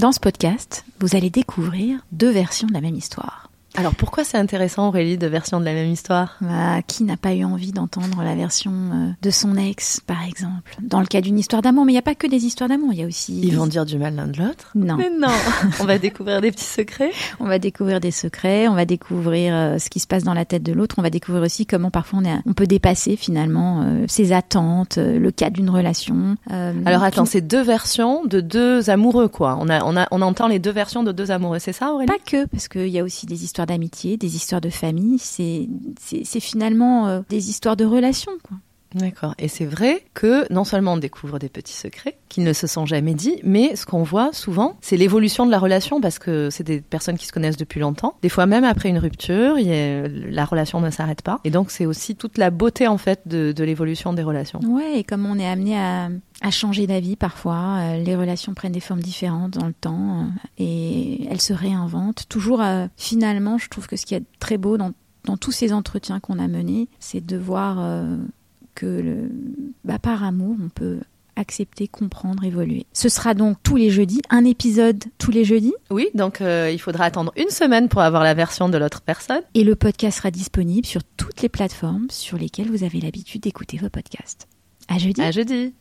Dans ce podcast, vous allez découvrir deux versions de la même histoire. Alors pourquoi c'est intéressant Aurélie de version de la même histoire? Bah, Qui n'a pas eu envie d'entendre la version euh, de son ex, par exemple? Dans le cas d'une histoire d'amour, mais il n'y a pas que des histoires d'amour, il y a aussi... Ils vont dire du mal l'un de l'autre? Non. Mais non On va découvrir des petits secrets? On va découvrir des secrets, on va découvrir euh, ce qui se passe dans la tête de l'autre, on va découvrir aussi comment parfois on, est, on peut dépasser finalement euh, ses attentes, euh, le cas d'une relation. Euh, Alors attends, c'est deux versions de deux amoureux quoi. On, a, on, a, on entend les deux versions de deux amoureux, c'est ça Aurélie? Pas que, parce qu'il y a aussi des histoires d'amitié, des histoires de famille, c'est finalement euh, des histoires de relations. Quoi. D'accord. Et c'est vrai que non seulement on découvre des petits secrets qui ne se sont jamais dit, mais ce qu'on voit souvent, c'est l'évolution de la relation parce que c'est des personnes qui se connaissent depuis longtemps. Des fois même après une rupture, la relation ne s'arrête pas. Et donc c'est aussi toute la beauté en fait de, l'évolution des relations. Ouais, et comme on est amené à, changer d'avis parfois, euh, les relations prennent des formes différentes dans le temps euh, et elles se réinventent. Toujours, euh, finalement, je trouve que ce qui est très beau dans, dans tous ces entretiens qu'on a menés, c'est de voir que le, bah, par amour, on peut accepter, comprendre, évoluer. Ce sera donc tous les jeudis, un épisode tous les jeudis, Oui, donc euh, il faudra attendre une semaine pour avoir la version de l'autre personne. et le podcast sera disponible sur toutes les plateformes sur lesquelles vous avez l'habitude d'écouter vos podcasts. À jeudi. À jeudi.